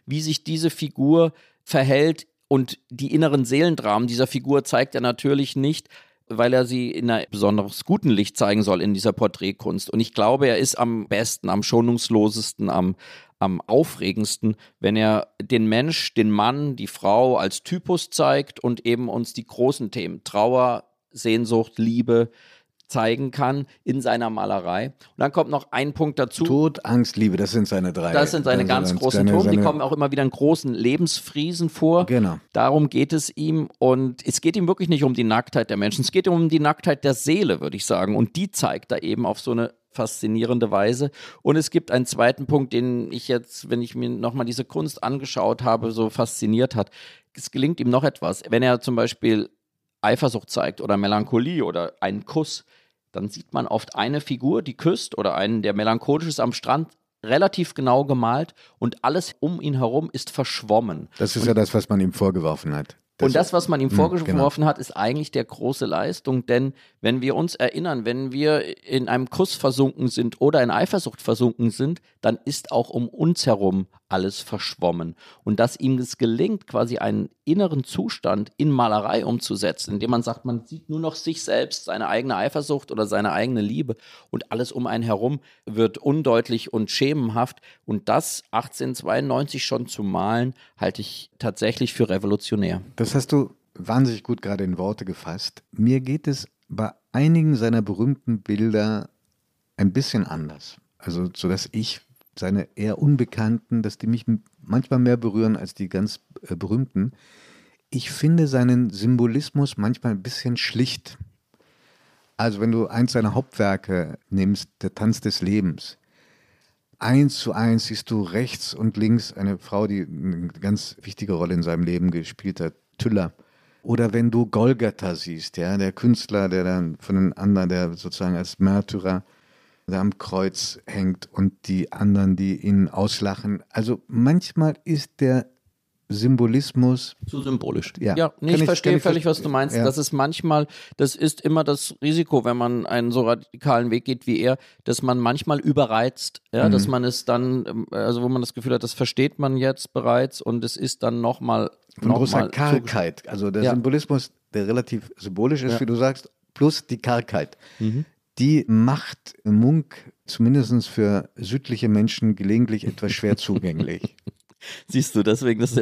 wie sich diese Figur verhält und die inneren Seelendramen dieser Figur zeigt er natürlich nicht, weil er sie in einem besonders guten Licht zeigen soll in dieser Porträtkunst. Und ich glaube, er ist am besten, am schonungslosesten, am, am aufregendsten, wenn er den Mensch, den Mann, die Frau als Typus zeigt und eben uns die großen Themen Trauer, Sehnsucht, Liebe zeigen kann in seiner Malerei. Und dann kommt noch ein Punkt dazu. Tod, Angst, Liebe, das sind seine drei. Das sind seine ganz seine- großen Toten. Die kommen auch immer wieder in großen Lebensfriesen vor. Genau. Darum geht es ihm. Und es geht ihm wirklich nicht um die Nacktheit der Menschen. Es geht um die Nacktheit der Seele, würde ich sagen. Und die zeigt er eben auf so eine faszinierende Weise. Und es gibt einen zweiten Punkt, den ich jetzt, wenn ich mir nochmal diese Kunst angeschaut habe, so fasziniert hat. Es gelingt ihm noch etwas. Wenn er zum Beispiel Eifersucht zeigt oder Melancholie oder einen Kuss, dann sieht man oft eine Figur, die küsst oder einen, der melancholisch ist am Strand, relativ genau gemalt und alles um ihn herum ist verschwommen. Das ist ja das, was man ihm vorgeworfen hat. Und das, was man ihm Hm, vorgeworfen hat, ist eigentlich der große Leistung, denn wenn wir uns erinnern, wenn wir in einem Kuss versunken sind oder in Eifersucht versunken sind, dann ist auch um uns herum alles verschwommen. Und dass ihm es gelingt, quasi einen inneren Zustand in Malerei umzusetzen, indem man sagt, man sieht nur noch sich selbst, seine eigene Eifersucht oder seine eigene Liebe und alles um einen herum wird undeutlich und schemenhaft. Und das 1892 schon zu malen, halte ich tatsächlich für revolutionär. Das hast du wahnsinnig gut gerade in Worte gefasst. Mir geht es bei einigen seiner berühmten Bilder ein bisschen anders. Also, so dass ich seine eher unbekannten, dass die mich manchmal mehr berühren als die ganz äh, berühmten. Ich finde seinen Symbolismus manchmal ein bisschen schlicht. Also, wenn du eins seiner Hauptwerke nimmst, der Tanz des Lebens, eins zu eins siehst du rechts und links eine Frau, die eine ganz wichtige Rolle in seinem Leben gespielt hat, Tüller. Oder wenn du Golgatha siehst, ja, der Künstler, der dann von den anderen, der sozusagen als Märtyrer am Kreuz hängt und die anderen, die ihn auslachen. Also manchmal ist der Symbolismus Zu symbolisch. Ja. nee, Kann ich, ich- verstehe ich völlig, ver- was du meinst. ja. Das ist manchmal, das ist immer das Risiko, wenn man einen so radikalen Weg geht wie er, dass man manchmal überreizt, ja, Mhm. dass man es dann, also wo man das Gefühl hat, das versteht man jetzt bereits und es ist dann nochmal von noch großer mal Kargheit. Also der Ja. Symbolismus, der relativ symbolisch ist, Ja. wie du sagst, plus die Kargheit. Mhm. Die macht Munk zumindest für südliche Menschen gelegentlich etwas schwer zugänglich. Siehst du, deswegen das,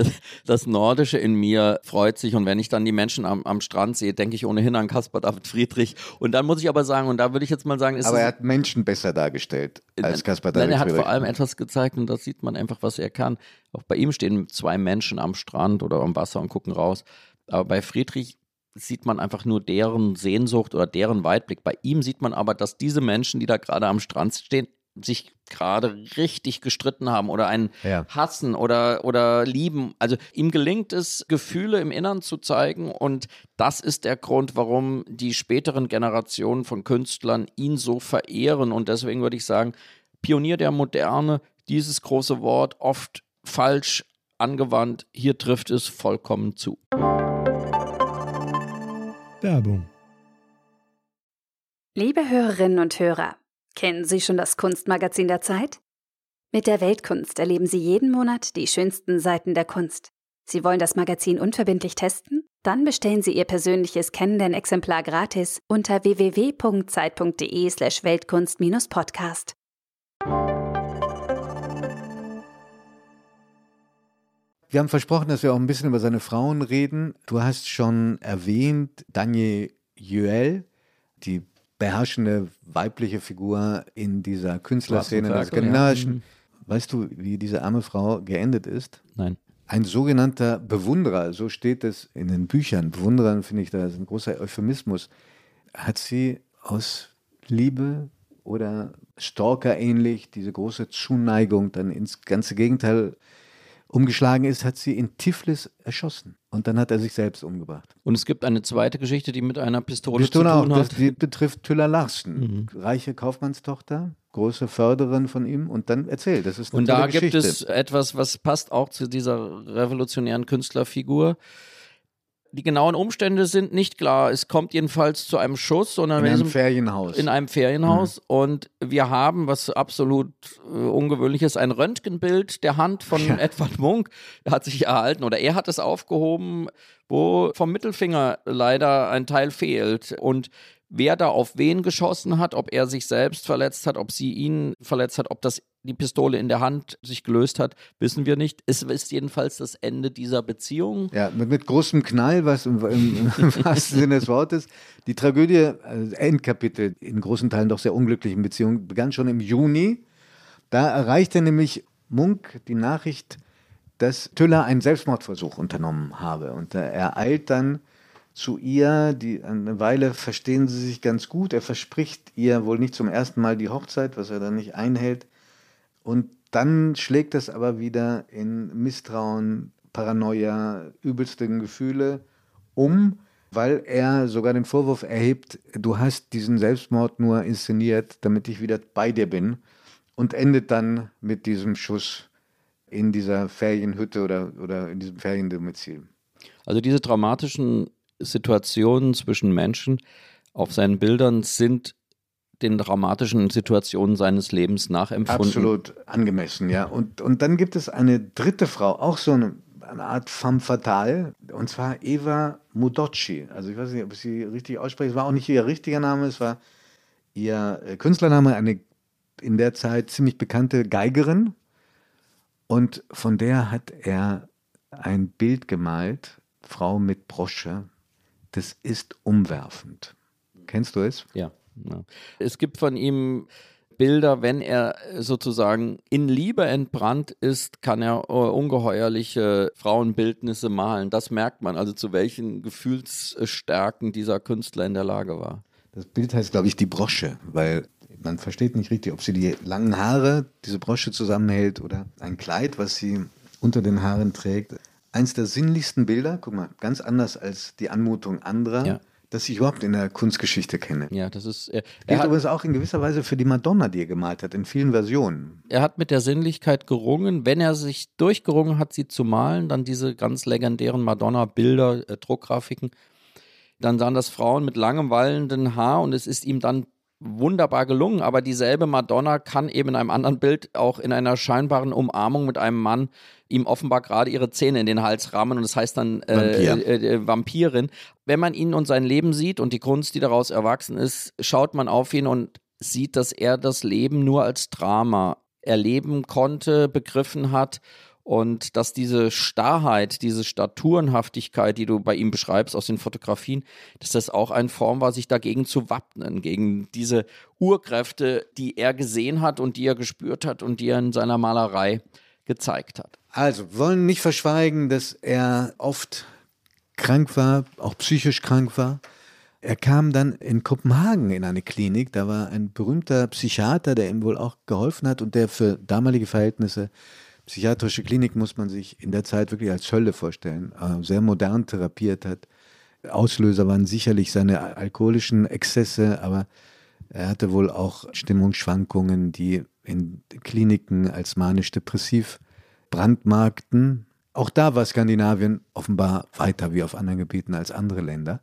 das Nordische in mir freut sich und wenn ich dann die Menschen am, am Strand sehe, denke ich ohnehin an Caspar David Friedrich und dann muss ich aber sagen, und da würde ich jetzt mal sagen, ist Aber er hat Menschen besser dargestellt als Caspar Nein, David er hat vor allem etwas gezeigt und da sieht man einfach, was er kann. Auch bei ihm stehen zwei Menschen am Strand oder am Wasser und gucken raus. Aber bei Friedrich sieht man einfach nur deren Sehnsucht oder deren Weitblick. Bei ihm sieht man aber, dass diese Menschen, die da gerade am Strand stehen, sich gerade richtig gestritten haben oder einen Ja. hassen oder, oder lieben. Also ihm gelingt es, Gefühle im Innern zu zeigen und das ist der Grund, warum die späteren Generationen von Künstlern ihn so verehren und deswegen würde ich sagen, Pionier der Moderne, dieses große Wort oft falsch angewandt, hier trifft es vollkommen zu. Werbung. Liebe Hörerinnen und Hörer, kennen Sie schon das Kunstmagazin der Zeit? Mit der Weltkunst erleben Sie jeden Monat die schönsten Seiten der Kunst. Sie wollen das Magazin unverbindlich testen? Dann bestellen Sie Ihr persönliches Kennenden-Exemplar gratis unter www.zeit.de/slash Wir haben versprochen, dass wir auch ein bisschen über seine Frauen reden. Du hast schon erwähnt, Daniel Juel, die beherrschende weibliche Figur in dieser Künstlerszene des Skandinavischen. Ja. Weißt du, wie diese arme Frau geendet ist? Nein. Ein sogenannter Bewunderer, so steht es in den Büchern. Bewunderer finde ich, da ist ein großer Euphemismus. Hat sie aus Liebe oder Stalker ähnlich diese große Zuneigung dann ins ganze Gegenteil umgeschlagen ist, hat sie in Tiflis erschossen. Und dann hat er sich selbst umgebracht. Und es gibt eine zweite Geschichte, die mit einer Pistole, Pistole zu tun auch, hat. Das, die betrifft Tüller Larsen, mhm. reiche Kaufmannstochter, große Förderin von ihm. Und dann erzählt, das ist eine Und da gibt es etwas, was passt auch zu dieser revolutionären Künstlerfigur. Die genauen Umstände sind nicht klar. Es kommt jedenfalls zu einem Schuss. Sondern in einem Ferienhaus. In einem Ferienhaus. Mhm. Und wir haben, was absolut äh, ungewöhnlich ist, ein Röntgenbild der Hand von ja. Edward Munk. Er hat sich erhalten oder er hat es aufgehoben, wo vom Mittelfinger leider ein Teil fehlt. Und wer da auf wen geschossen hat, ob er sich selbst verletzt hat, ob sie ihn verletzt hat, ob das die Pistole in der Hand sich gelöst hat, wissen wir nicht. Es ist jedenfalls das Ende dieser Beziehung. Ja, mit, mit großem Knall, was im, im, im wahrsten Sinne des Wortes. Die Tragödie, also Endkapitel in großen Teilen doch sehr unglücklichen Beziehungen, begann schon im Juni. Da erreichte nämlich Munk die Nachricht, dass Tüller einen Selbstmordversuch unternommen habe. Und er eilt dann zu ihr, die eine Weile verstehen sie sich ganz gut. Er verspricht ihr wohl nicht zum ersten Mal die Hochzeit, was er dann nicht einhält. Und dann schlägt es aber wieder in Misstrauen, Paranoia, übelsten Gefühle um, weil er sogar den Vorwurf erhebt, du hast diesen Selbstmord nur inszeniert, damit ich wieder bei dir bin und endet dann mit diesem Schuss in dieser Ferienhütte oder, oder in diesem Feriendomizil. Also diese dramatischen Situationen zwischen Menschen auf seinen Bildern sind den dramatischen Situationen seines Lebens nachempfunden. Absolut angemessen, ja. Und, und dann gibt es eine dritte Frau, auch so eine, eine Art femme fatale, und zwar Eva Mudocci. Also ich weiß nicht, ob ich sie richtig ausspreche. Es war auch nicht ihr richtiger Name, es war ihr äh, Künstlername, eine in der Zeit ziemlich bekannte Geigerin. Und von der hat er ein Bild gemalt, Frau mit Brosche. Das ist umwerfend. Kennst du es? Ja. Ja. Es gibt von ihm Bilder, wenn er sozusagen in Liebe entbrannt ist, kann er äh, ungeheuerliche Frauenbildnisse malen. Das merkt man, also zu welchen Gefühlsstärken dieser Künstler in der Lage war. Das Bild heißt, glaube ich, die Brosche, weil man versteht nicht richtig, ob sie die langen Haare, diese Brosche zusammenhält oder ein Kleid, was sie unter den Haaren trägt. Eins der sinnlichsten Bilder, guck mal, ganz anders als die Anmutung anderer. Ja das ich überhaupt in der Kunstgeschichte kenne. Ja, das ist. Er, er hat übrigens auch in gewisser Weise für die Madonna, die er gemalt hat, in vielen Versionen. Er hat mit der Sinnlichkeit gerungen. Wenn er sich durchgerungen hat, sie zu malen, dann diese ganz legendären Madonna-Bilder, äh, Druckgrafiken, dann sahen das Frauen mit langem wallenden Haar und es ist ihm dann wunderbar gelungen, aber dieselbe Madonna kann eben in einem anderen Bild auch in einer scheinbaren Umarmung mit einem Mann ihm offenbar gerade ihre Zähne in den Hals rammen und das heißt dann äh, Vampir. äh, äh, Vampirin. Wenn man ihn und sein Leben sieht und die Kunst, die daraus erwachsen ist, schaut man auf ihn und sieht, dass er das Leben nur als Drama erleben konnte, begriffen hat und dass diese Starrheit, diese Staturenhaftigkeit, die du bei ihm beschreibst aus den Fotografien, dass das auch eine Form war, sich dagegen zu wappnen, gegen diese Urkräfte, die er gesehen hat und die er gespürt hat und die er in seiner Malerei gezeigt hat. Also, wir wollen nicht verschweigen, dass er oft krank war, auch psychisch krank war. Er kam dann in Kopenhagen in eine Klinik, da war ein berühmter Psychiater, der ihm wohl auch geholfen hat und der für damalige Verhältnisse psychiatrische Klinik muss man sich in der Zeit wirklich als Hölle vorstellen, äh, sehr modern therapiert hat. Auslöser waren sicherlich seine alkoholischen Exzesse, aber er hatte wohl auch Stimmungsschwankungen, die in Kliniken als manisch-depressiv brandmarkten. Auch da war Skandinavien offenbar weiter wie auf anderen Gebieten als andere Länder.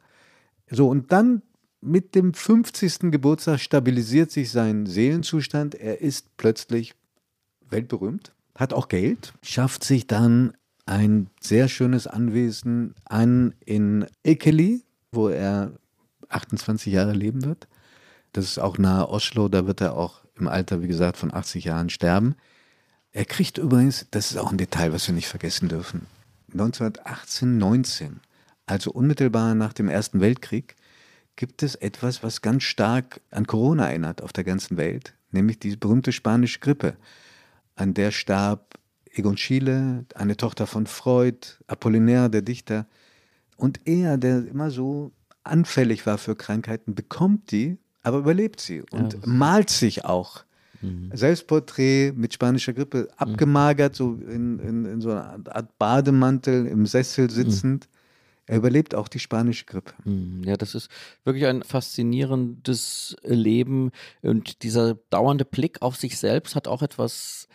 So, und dann mit dem 50. Geburtstag stabilisiert sich sein Seelenzustand. Er ist plötzlich weltberühmt hat auch Geld, schafft sich dann ein sehr schönes Anwesen an in Ekeli, wo er 28 Jahre leben wird. Das ist auch nahe Oslo, da wird er auch im Alter, wie gesagt, von 80 Jahren sterben. Er kriegt übrigens, das ist auch ein Detail, was wir nicht vergessen dürfen, 1918, 19, also unmittelbar nach dem Ersten Weltkrieg, gibt es etwas, was ganz stark an Corona erinnert auf der ganzen Welt, nämlich die berühmte spanische Grippe. An der starb Egon Schiele, eine Tochter von Freud, Apollinaire, der Dichter. Und er, der immer so anfällig war für Krankheiten, bekommt die, aber überlebt sie und ja, malt sich auch. Mhm. Selbstporträt mit spanischer Grippe, abgemagert, so in, in, in so einer Art Bademantel, im Sessel sitzend. Mhm. Er überlebt auch die spanische Grippe. Mhm. Ja, das ist wirklich ein faszinierendes Leben und dieser dauernde Blick auf sich selbst hat auch etwas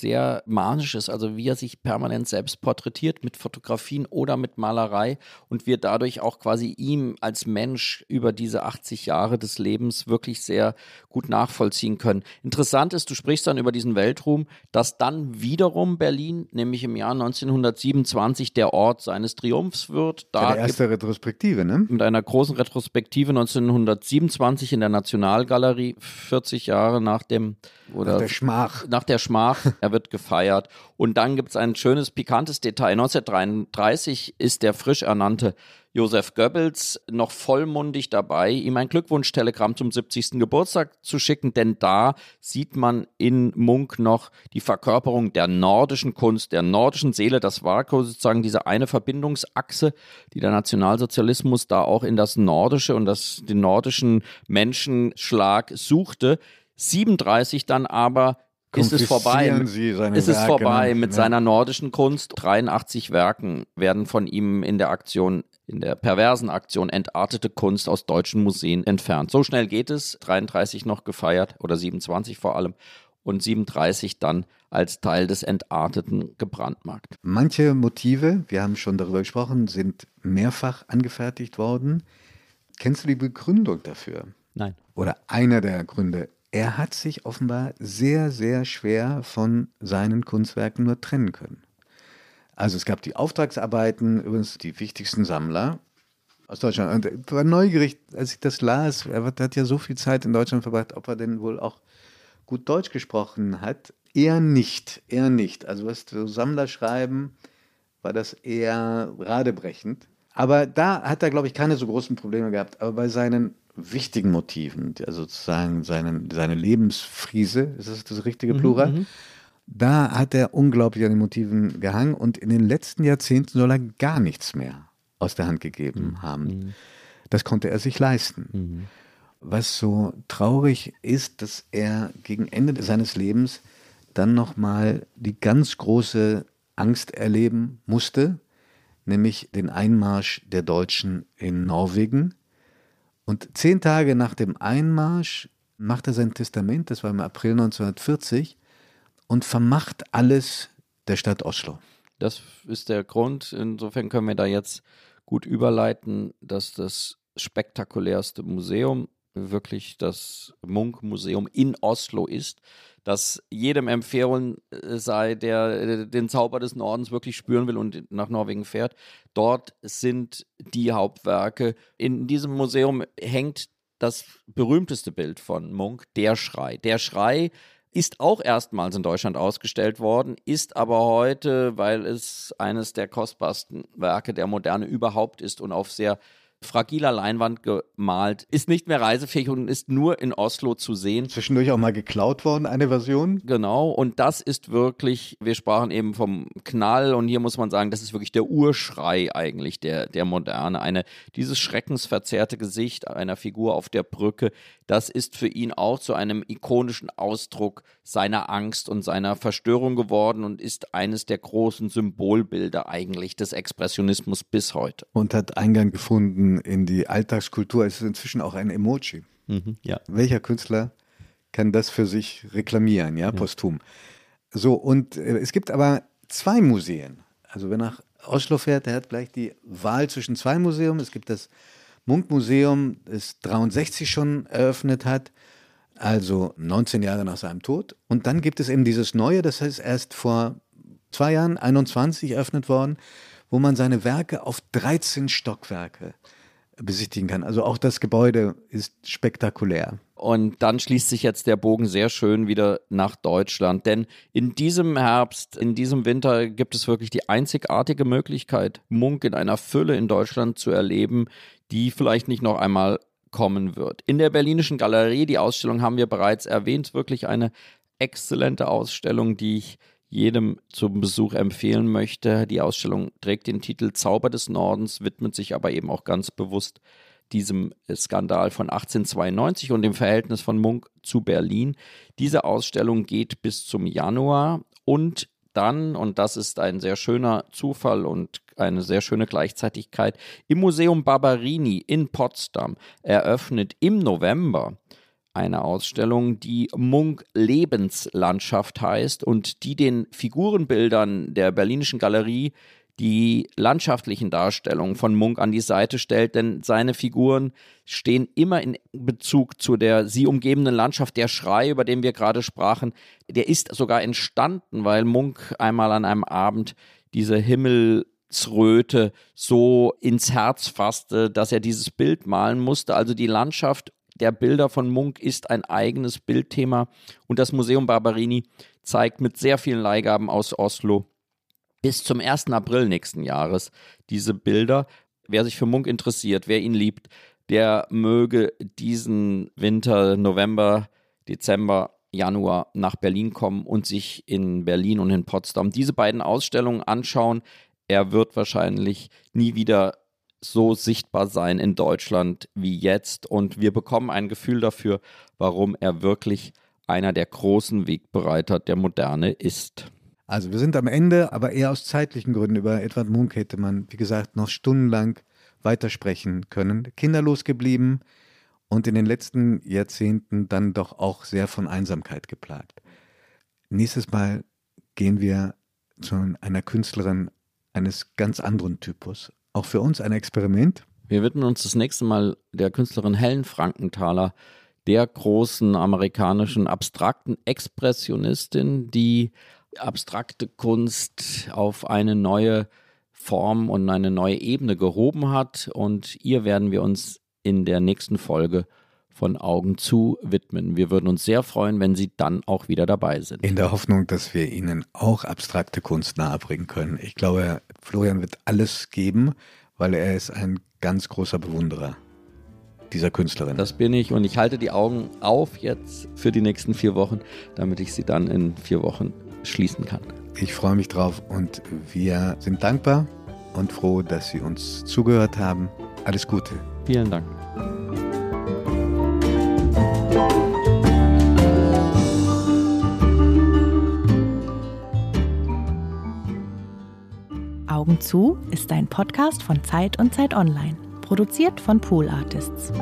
sehr manisches, also wie er sich permanent selbst porträtiert mit Fotografien oder mit Malerei und wir dadurch auch quasi ihm als Mensch über diese 80 Jahre des Lebens wirklich sehr gut nachvollziehen können. Interessant ist, du sprichst dann über diesen Weltruhm, dass dann wiederum Berlin, nämlich im Jahr 1927, der Ort seines Triumphs wird. Da ja, erste Retrospektive, ne? Mit einer großen Retrospektive 1927 in der Nationalgalerie, 40 Jahre nach dem oder nach der Schmach. Nach der Schmach er wird gefeiert. Und dann gibt es ein schönes, pikantes Detail. 1933 ist der frisch ernannte Josef Goebbels noch vollmundig dabei, ihm ein Glückwunschtelegramm zum 70. Geburtstag zu schicken, denn da sieht man in Munk noch die Verkörperung der nordischen Kunst, der nordischen Seele. Das war sozusagen diese eine Verbindungsachse, die der Nationalsozialismus da auch in das Nordische und das, den nordischen Menschenschlag suchte. 37 dann aber ist es vorbei. ist es vorbei ne? mit ja. seiner nordischen Kunst. 83 Werken werden von ihm in der Aktion, in der perversen Aktion entartete Kunst aus deutschen Museen entfernt. So schnell geht es. 33 noch gefeiert oder 27 vor allem und 37 dann als Teil des Entarteten gebrandmarkt. Manche Motive, wir haben schon darüber gesprochen, sind mehrfach angefertigt worden. Kennst du die Begründung dafür? Nein. Oder einer der Gründe er hat sich offenbar sehr, sehr schwer von seinen Kunstwerken nur trennen können. Also es gab die Auftragsarbeiten, übrigens die wichtigsten Sammler aus Deutschland. Und ich war neugierig, als ich das las. Er hat ja so viel Zeit in Deutschland verbracht, ob er denn wohl auch gut Deutsch gesprochen hat. Eher nicht, eher nicht. Also was so Sammler schreiben, war das eher radebrechend. Aber da hat er, glaube ich, keine so großen Probleme gehabt. Aber bei seinen wichtigen Motiven, also sozusagen seinen, seine Lebensfriese, ist das das richtige mhm, Plural? Mhm, da hat er unglaublich an den Motiven gehangen und in den letzten Jahrzehnten soll er gar nichts mehr aus der Hand gegeben mhm. haben. Mhm. Das konnte er sich leisten. Mhm. Was so traurig ist, dass er gegen Ende seines Lebens dann nochmal die ganz große Angst erleben musste, nämlich den Einmarsch der Deutschen in Norwegen und zehn Tage nach dem Einmarsch macht er sein Testament, das war im April 1940, und vermacht alles der Stadt Oslo. Das ist der Grund. Insofern können wir da jetzt gut überleiten, dass das spektakulärste Museum wirklich das Munk-Museum in Oslo ist, das jedem empfehlen äh, sei, der äh, den Zauber des Nordens wirklich spüren will und nach Norwegen fährt. Dort sind die Hauptwerke. In diesem Museum hängt das berühmteste Bild von Munk, der Schrei. Der Schrei ist auch erstmals in Deutschland ausgestellt worden, ist aber heute, weil es eines der kostbarsten Werke der Moderne überhaupt ist und auf sehr fragiler Leinwand gemalt, ist nicht mehr reisefähig und ist nur in Oslo zu sehen. Zwischendurch auch mal geklaut worden, eine Version. Genau, und das ist wirklich, wir sprachen eben vom Knall und hier muss man sagen, das ist wirklich der Urschrei eigentlich der, der Moderne. Eine, dieses schreckensverzerrte Gesicht einer Figur auf der Brücke, das ist für ihn auch zu einem ikonischen Ausdruck seiner Angst und seiner Verstörung geworden und ist eines der großen Symbolbilder eigentlich des Expressionismus bis heute. Und hat Eingang gefunden in die Alltagskultur. Es ist inzwischen auch ein Emoji. Mhm, ja. Welcher Künstler kann das für sich reklamieren, ja, posthum? Ja. So, und äh, es gibt aber zwei Museen. Also wer nach Oslo fährt, der hat gleich die Wahl zwischen zwei Museen. Es gibt das Munkmuseum, das 63 schon eröffnet hat, also 19 Jahre nach seinem Tod. Und dann gibt es eben dieses neue, das ist erst vor zwei Jahren, 21 eröffnet worden, wo man seine Werke auf 13 Stockwerke besichtigen kann. Also auch das Gebäude ist spektakulär. Und dann schließt sich jetzt der Bogen sehr schön wieder nach Deutschland. Denn in diesem Herbst, in diesem Winter gibt es wirklich die einzigartige Möglichkeit, Munk in einer Fülle in Deutschland zu erleben, die vielleicht nicht noch einmal kommen wird. In der Berlinischen Galerie, die Ausstellung haben wir bereits erwähnt, wirklich eine exzellente Ausstellung, die ich jedem zum Besuch empfehlen möchte. Die Ausstellung trägt den Titel Zauber des Nordens, widmet sich aber eben auch ganz bewusst diesem Skandal von 1892 und dem Verhältnis von Munk zu Berlin. Diese Ausstellung geht bis zum Januar und dann, und das ist ein sehr schöner Zufall und eine sehr schöne Gleichzeitigkeit, im Museum Barberini in Potsdam eröffnet im November eine Ausstellung, die Munk Lebenslandschaft heißt und die den Figurenbildern der Berlinischen Galerie die landschaftlichen Darstellungen von Munk an die Seite stellt, denn seine Figuren stehen immer in Bezug zu der sie umgebenden Landschaft. Der Schrei, über den wir gerade sprachen, der ist sogar entstanden, weil Munk einmal an einem Abend diese Himmelsröte so ins Herz fasste, dass er dieses Bild malen musste. Also die Landschaft der Bilder von Munk ist ein eigenes Bildthema und das Museum Barberini zeigt mit sehr vielen Leihgaben aus Oslo bis zum 1. April nächsten Jahres diese Bilder. Wer sich für Munk interessiert, wer ihn liebt, der möge diesen Winter, November, Dezember, Januar nach Berlin kommen und sich in Berlin und in Potsdam diese beiden Ausstellungen anschauen. Er wird wahrscheinlich nie wieder so sichtbar sein in Deutschland wie jetzt und wir bekommen ein Gefühl dafür, warum er wirklich einer der großen Wegbereiter der Moderne ist. Also wir sind am Ende, aber eher aus zeitlichen Gründen. Über Edward Munk hätte man, wie gesagt, noch stundenlang weitersprechen können. Kinderlos geblieben und in den letzten Jahrzehnten dann doch auch sehr von Einsamkeit geplagt. Nächstes Mal gehen wir zu einer Künstlerin eines ganz anderen Typus. Auch für uns ein Experiment. Wir widmen uns das nächste Mal der Künstlerin Helen Frankenthaler, der großen amerikanischen abstrakten Expressionistin, die abstrakte Kunst auf eine neue Form und eine neue Ebene gehoben hat. Und ihr werden wir uns in der nächsten Folge von Augen zu widmen. Wir würden uns sehr freuen, wenn Sie dann auch wieder dabei sind. In der Hoffnung, dass wir Ihnen auch abstrakte Kunst nahebringen können. Ich glaube, Florian wird alles geben, weil er ist ein ganz großer Bewunderer dieser Künstlerin. Das bin ich und ich halte die Augen auf jetzt für die nächsten vier Wochen, damit ich sie dann in vier Wochen schließen kann. Ich freue mich drauf und wir sind dankbar und froh, dass Sie uns zugehört haben. Alles Gute. Vielen Dank. Augen zu ist ein Podcast von Zeit und Zeit Online, produziert von Pool Artists.